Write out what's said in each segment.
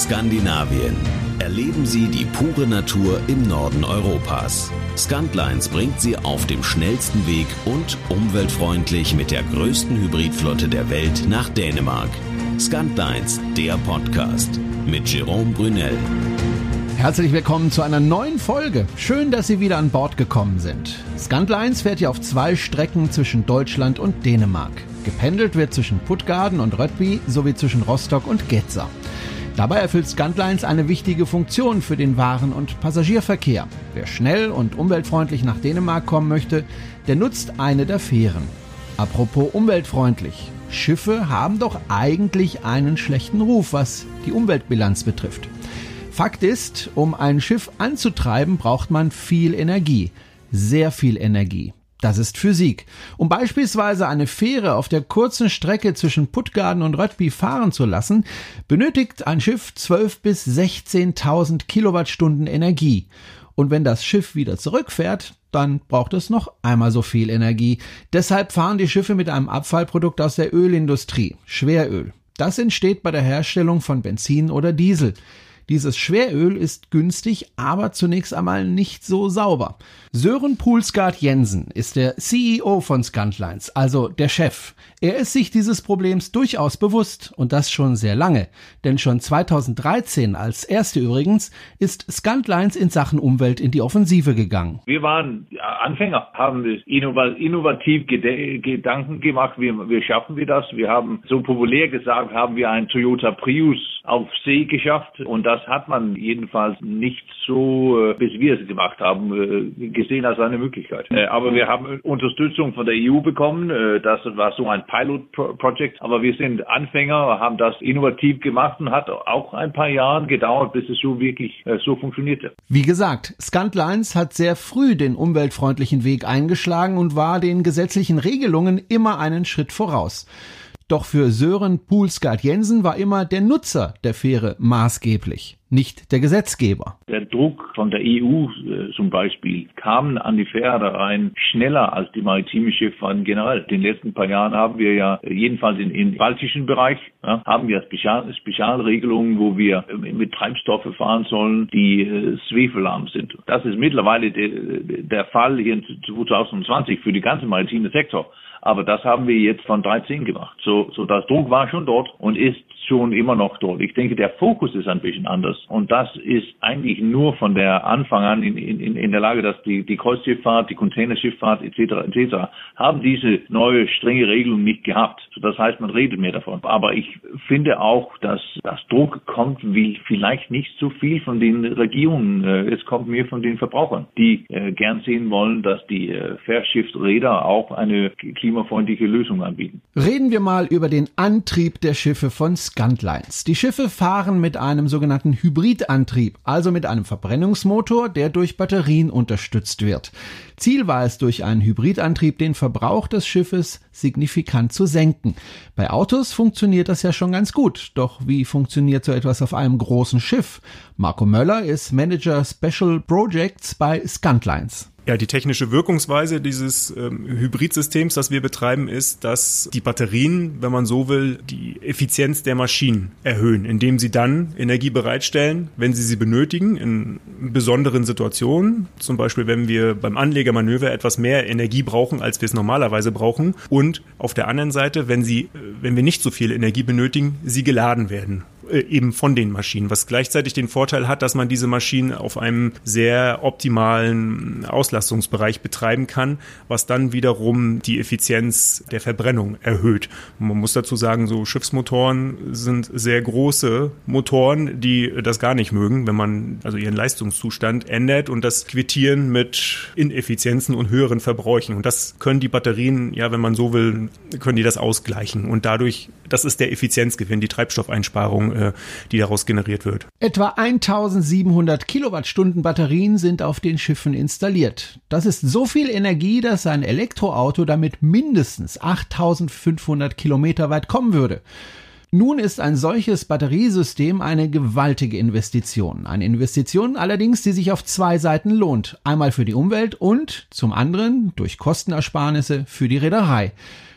Skandinavien. Erleben Sie die pure Natur im Norden Europas. Scantlines bringt Sie auf dem schnellsten Weg und umweltfreundlich mit der größten Hybridflotte der Welt nach Dänemark. Scantlines, der Podcast mit Jerome Brunel. Herzlich willkommen zu einer neuen Folge. Schön, dass Sie wieder an Bord gekommen sind. Scantlines fährt ja auf zwei Strecken zwischen Deutschland und Dänemark. Gependelt wird zwischen Puttgarden und Rödby sowie zwischen Rostock und Getzer. Dabei erfüllt Scantlines eine wichtige Funktion für den Waren- und Passagierverkehr. Wer schnell und umweltfreundlich nach Dänemark kommen möchte, der nutzt eine der Fähren. Apropos umweltfreundlich. Schiffe haben doch eigentlich einen schlechten Ruf, was die Umweltbilanz betrifft. Fakt ist, um ein Schiff anzutreiben, braucht man viel Energie. Sehr viel Energie. Das ist Physik. Um beispielsweise eine Fähre auf der kurzen Strecke zwischen Puttgarden und Rödby fahren zu lassen, benötigt ein Schiff 12 bis 16.000 Kilowattstunden Energie. Und wenn das Schiff wieder zurückfährt, dann braucht es noch einmal so viel Energie. Deshalb fahren die Schiffe mit einem Abfallprodukt aus der Ölindustrie, Schweröl. Das entsteht bei der Herstellung von Benzin oder Diesel. Dieses Schweröl ist günstig, aber zunächst einmal nicht so sauber. Sören Poulsgaard Jensen ist der CEO von Scantlines, also der Chef. Er ist sich dieses Problems durchaus bewusst und das schon sehr lange. Denn schon 2013, als erste übrigens, ist Scantlines in Sachen Umwelt in die Offensive gegangen. Wir waren Anfänger, haben innovativ Gedanken gemacht, wie, wie schaffen wir das? Wir haben so populär gesagt, haben wir einen Toyota Prius auf See geschafft und das hat man jedenfalls nicht so, äh, bis wir es gemacht haben, äh, gesehen als eine Möglichkeit. Äh, aber wir haben Unterstützung von der EU bekommen. Das war so ein Pilot Project. Aber wir sind Anfänger, haben das innovativ gemacht und hat auch ein paar Jahre gedauert, bis es so wirklich so funktionierte. Wie gesagt, Scantlines hat sehr früh den umweltfreundlichen Weg eingeschlagen und war den gesetzlichen Regelungen immer einen Schritt voraus. Doch für Sören Poulsgaard Jensen war immer der Nutzer der Fähre maßgeblich, nicht der Gesetzgeber. Der Druck von der EU äh, zum Beispiel kam an die Fähre rein schneller als die maritime Schifffahrt generell. In den letzten paar Jahren haben wir ja jedenfalls in, im baltischen Bereich ja, haben wir Spezial, Spezialregelungen, wo wir äh, mit Treibstoffe fahren sollen, die äh, zwefelarm sind. Das ist mittlerweile de, der Fall hier in 2020 für die ganze maritime Sektor. Aber das haben wir jetzt von 13 gemacht. So, so das Druck war schon dort und ist schon immer noch dort. Ich denke, der Fokus ist ein bisschen anders. Und das ist eigentlich nur von der Anfang an in, in, in der Lage, dass die, die Kreuzschifffahrt, die Containerschifffahrt etc. etc. haben diese neue strenge Regelung nicht gehabt. Das heißt, man redet mehr davon. Aber ich finde auch, dass das Druck kommt wie vielleicht nicht so viel von den Regierungen. Äh, es kommt mehr von den Verbrauchern, die äh, gern sehen wollen, dass die äh, Fährschiffsräder auch eine klimafreundliche Lösung anbieten. Reden wir mal über den Antrieb der Schiffe von Scantlines. Die Schiffe fahren mit einem sogenannten Hybridantrieb, also mit einem Verbrennungsmotor, der durch Batterien unterstützt wird. Ziel war es, durch einen Hybridantrieb den Verbrauch des Schiffes signifikant zu senken. Bei Autos funktioniert das ja schon ganz gut. Doch wie funktioniert so etwas auf einem großen Schiff? Marco Möller ist Manager Special Projects bei Scantlines. Ja, die technische Wirkungsweise dieses ähm, Hybridsystems, das wir betreiben, ist, dass die Batterien, wenn man so will, die Effizienz der Maschinen erhöhen, indem sie dann Energie bereitstellen, wenn sie sie benötigen, in besonderen Situationen. Zum Beispiel, wenn wir beim Anlegermanöver etwas mehr Energie brauchen, als wir es normalerweise brauchen. Und auf der anderen Seite, wenn sie, äh, wenn wir nicht so viel Energie benötigen, sie geladen werden. Äh, eben von den Maschinen, was gleichzeitig den Vorteil hat, dass man diese Maschinen auf einem sehr optimalen Auslastungsbereich betreiben kann, was dann wiederum die Effizienz der Verbrennung erhöht. man muss dazu sagen, so Schiffsmotoren sind sehr große Motoren, die das gar nicht mögen, wenn man also ihren Leistungszustand ändert und das quittieren mit Ineffizienzen und höheren Verbräuchen. Und das können die Batterien, ja, wenn man so will, können die das ausgleichen. Und dadurch, das ist der Effizienzgewinn, die Treibstoffeinsparung äh, die daraus generiert wird. Etwa 1700 Kilowattstunden Batterien sind auf den Schiffen installiert. Das ist so viel Energie, dass ein Elektroauto damit mindestens 8500 Kilometer weit kommen würde. Nun ist ein solches Batteriesystem eine gewaltige Investition. Eine Investition allerdings, die sich auf zwei Seiten lohnt. Einmal für die Umwelt und zum anderen durch Kostenersparnisse für die Reederei.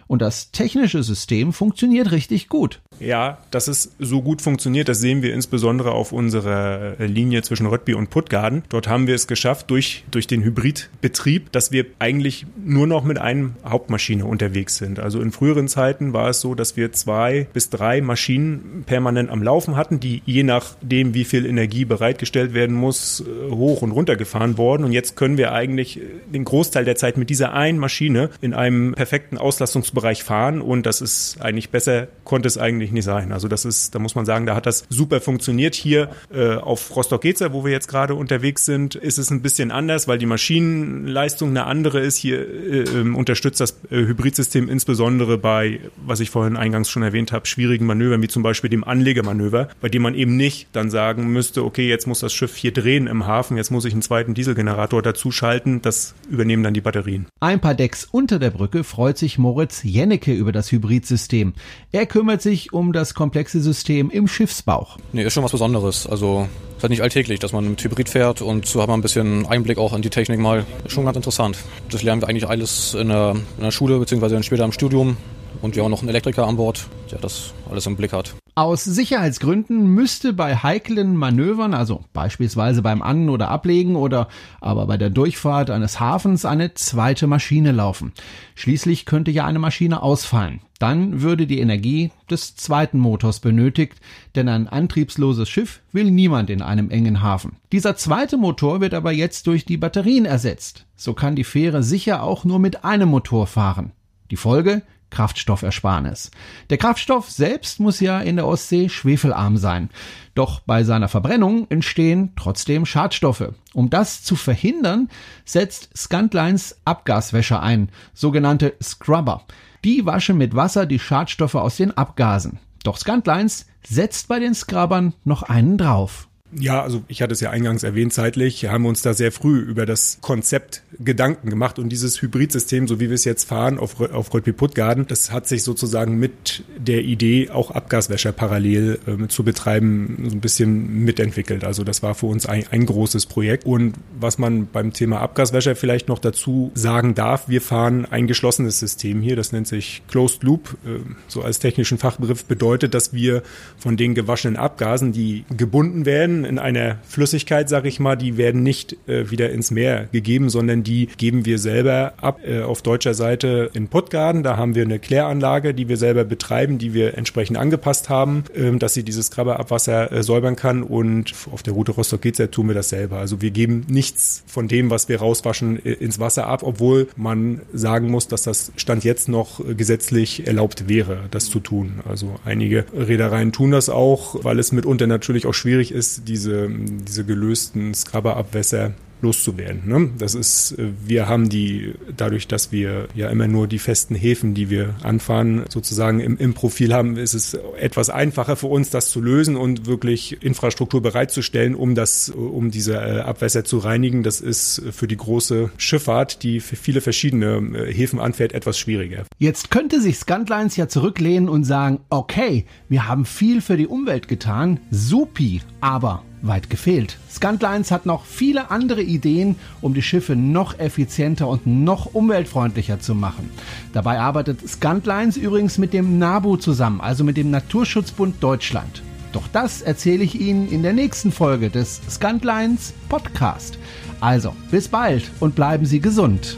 Und das technische System funktioniert richtig gut. Ja, dass es so gut funktioniert, das sehen wir insbesondere auf unserer äh, Linie zwischen Röttby und Puttgarden. Dort haben wir es geschafft, durch, durch den Hybridbetrieb, dass wir eigentlich nur noch mit einem Hauptmaschine unterwegs sind. Also in früheren Zeiten war es so, dass wir zwei bis drei Maschinen permanent am Laufen hatten, die je nachdem, wie viel Energie bereitgestellt werden muss, äh, hoch und runter gefahren wurden. Und jetzt können wir eigentlich äh, den Großteil der Zeit mit dieser einen Maschine in einem perfekten Auslastungsbereich fahren. Und das ist eigentlich besser, konnte es eigentlich nicht sein. Also das ist, da muss man sagen, da hat das super funktioniert. Hier äh, auf Rostock-Gezer, wo wir jetzt gerade unterwegs sind, ist es ein bisschen anders, weil die Maschinenleistung eine andere ist. Hier äh, ähm, unterstützt das äh, Hybridsystem insbesondere bei, was ich vorhin eingangs schon erwähnt habe, schwierigen Manövern, wie zum Beispiel dem Anlegemanöver, bei dem man eben nicht dann sagen müsste, okay, jetzt muss das Schiff hier drehen im Hafen, jetzt muss ich einen zweiten Dieselgenerator dazu schalten. Das übernehmen dann die Batterien. Ein paar Decks unter der Brücke freut sich Moritz Jennecke über das Hybridsystem. Er kümmert sich um das komplexe System im Schiffsbauch. Nee, ist schon was Besonderes. Also ist halt nicht alltäglich, dass man mit Hybrid fährt und so hat man ein bisschen Einblick auch in die Technik mal. Ist schon ganz interessant. Das lernen wir eigentlich alles in der, in der Schule beziehungsweise dann später im Studium. Und wir haben noch einen Elektriker an Bord, der das alles im Blick hat. Aus Sicherheitsgründen müsste bei heiklen Manövern, also beispielsweise beim An- oder Ablegen oder aber bei der Durchfahrt eines Hafens, eine zweite Maschine laufen. Schließlich könnte ja eine Maschine ausfallen. Dann würde die Energie des zweiten Motors benötigt, denn ein antriebsloses Schiff will niemand in einem engen Hafen. Dieser zweite Motor wird aber jetzt durch die Batterien ersetzt. So kann die Fähre sicher auch nur mit einem Motor fahren. Die Folge? Kraftstoffersparnis. Der Kraftstoff selbst muss ja in der Ostsee schwefelarm sein. Doch bei seiner Verbrennung entstehen trotzdem Schadstoffe. Um das zu verhindern, setzt Scantlines Abgaswäscher ein, sogenannte Scrubber. Die waschen mit Wasser die Schadstoffe aus den Abgasen. Doch Scantlines setzt bei den Scrubbern noch einen drauf. Ja, also ich hatte es ja eingangs erwähnt, zeitlich haben wir uns da sehr früh über das Konzept Gedanken gemacht und dieses Hybridsystem, so wie wir es jetzt fahren auf, auf Rödby-Puttgarden, das hat sich sozusagen mit der Idee, auch Abgaswäscher parallel äh, zu betreiben, so ein bisschen mitentwickelt. Also das war für uns ein, ein großes Projekt. Und was man beim Thema Abgaswäscher vielleicht noch dazu sagen darf, wir fahren ein geschlossenes System hier, das nennt sich Closed Loop, äh, so als technischen Fachbegriff bedeutet, dass wir von den gewaschenen Abgasen, die gebunden werden, in einer Flüssigkeit, sag ich mal, die werden nicht äh, wieder ins Meer gegeben, sondern die geben wir selber ab äh, auf deutscher Seite in Puttgarden. Da haben wir eine Kläranlage, die wir selber betreiben, die wir entsprechend angepasst haben, äh, dass sie dieses Krabberabwasser äh, säubern kann. Und auf der Route Rostock-Gezer tun wir das selber. Also wir geben nichts von dem, was wir rauswaschen, äh, ins Wasser ab, obwohl man sagen muss, dass das Stand jetzt noch äh, gesetzlich erlaubt wäre, das zu tun. Also einige Reedereien tun das auch, weil es mitunter natürlich auch schwierig ist, diese, diese gelösten Scrubberabwässer loszuwerden. Ne? Das ist, äh, wir haben die, dadurch, dass wir ja immer nur die festen Häfen, die wir anfahren, sozusagen im, im Profil haben, ist es etwas einfacher für uns, das zu lösen und wirklich Infrastruktur bereitzustellen, um das, um diese äh, Abwässer zu reinigen. Das ist für die große Schifffahrt, die für viele verschiedene äh, Häfen anfährt, etwas schwieriger. Jetzt könnte sich Scantlines ja zurücklehnen und sagen, okay, wir haben viel für die Umwelt getan, supi, aber weit gefehlt. Scantlines hat noch viele andere Ideen, um die Schiffe noch effizienter und noch umweltfreundlicher zu machen. Dabei arbeitet Scantlines übrigens mit dem NABU zusammen, also mit dem Naturschutzbund Deutschland. Doch das erzähle ich Ihnen in der nächsten Folge des Scantlines Podcast. Also, bis bald und bleiben Sie gesund.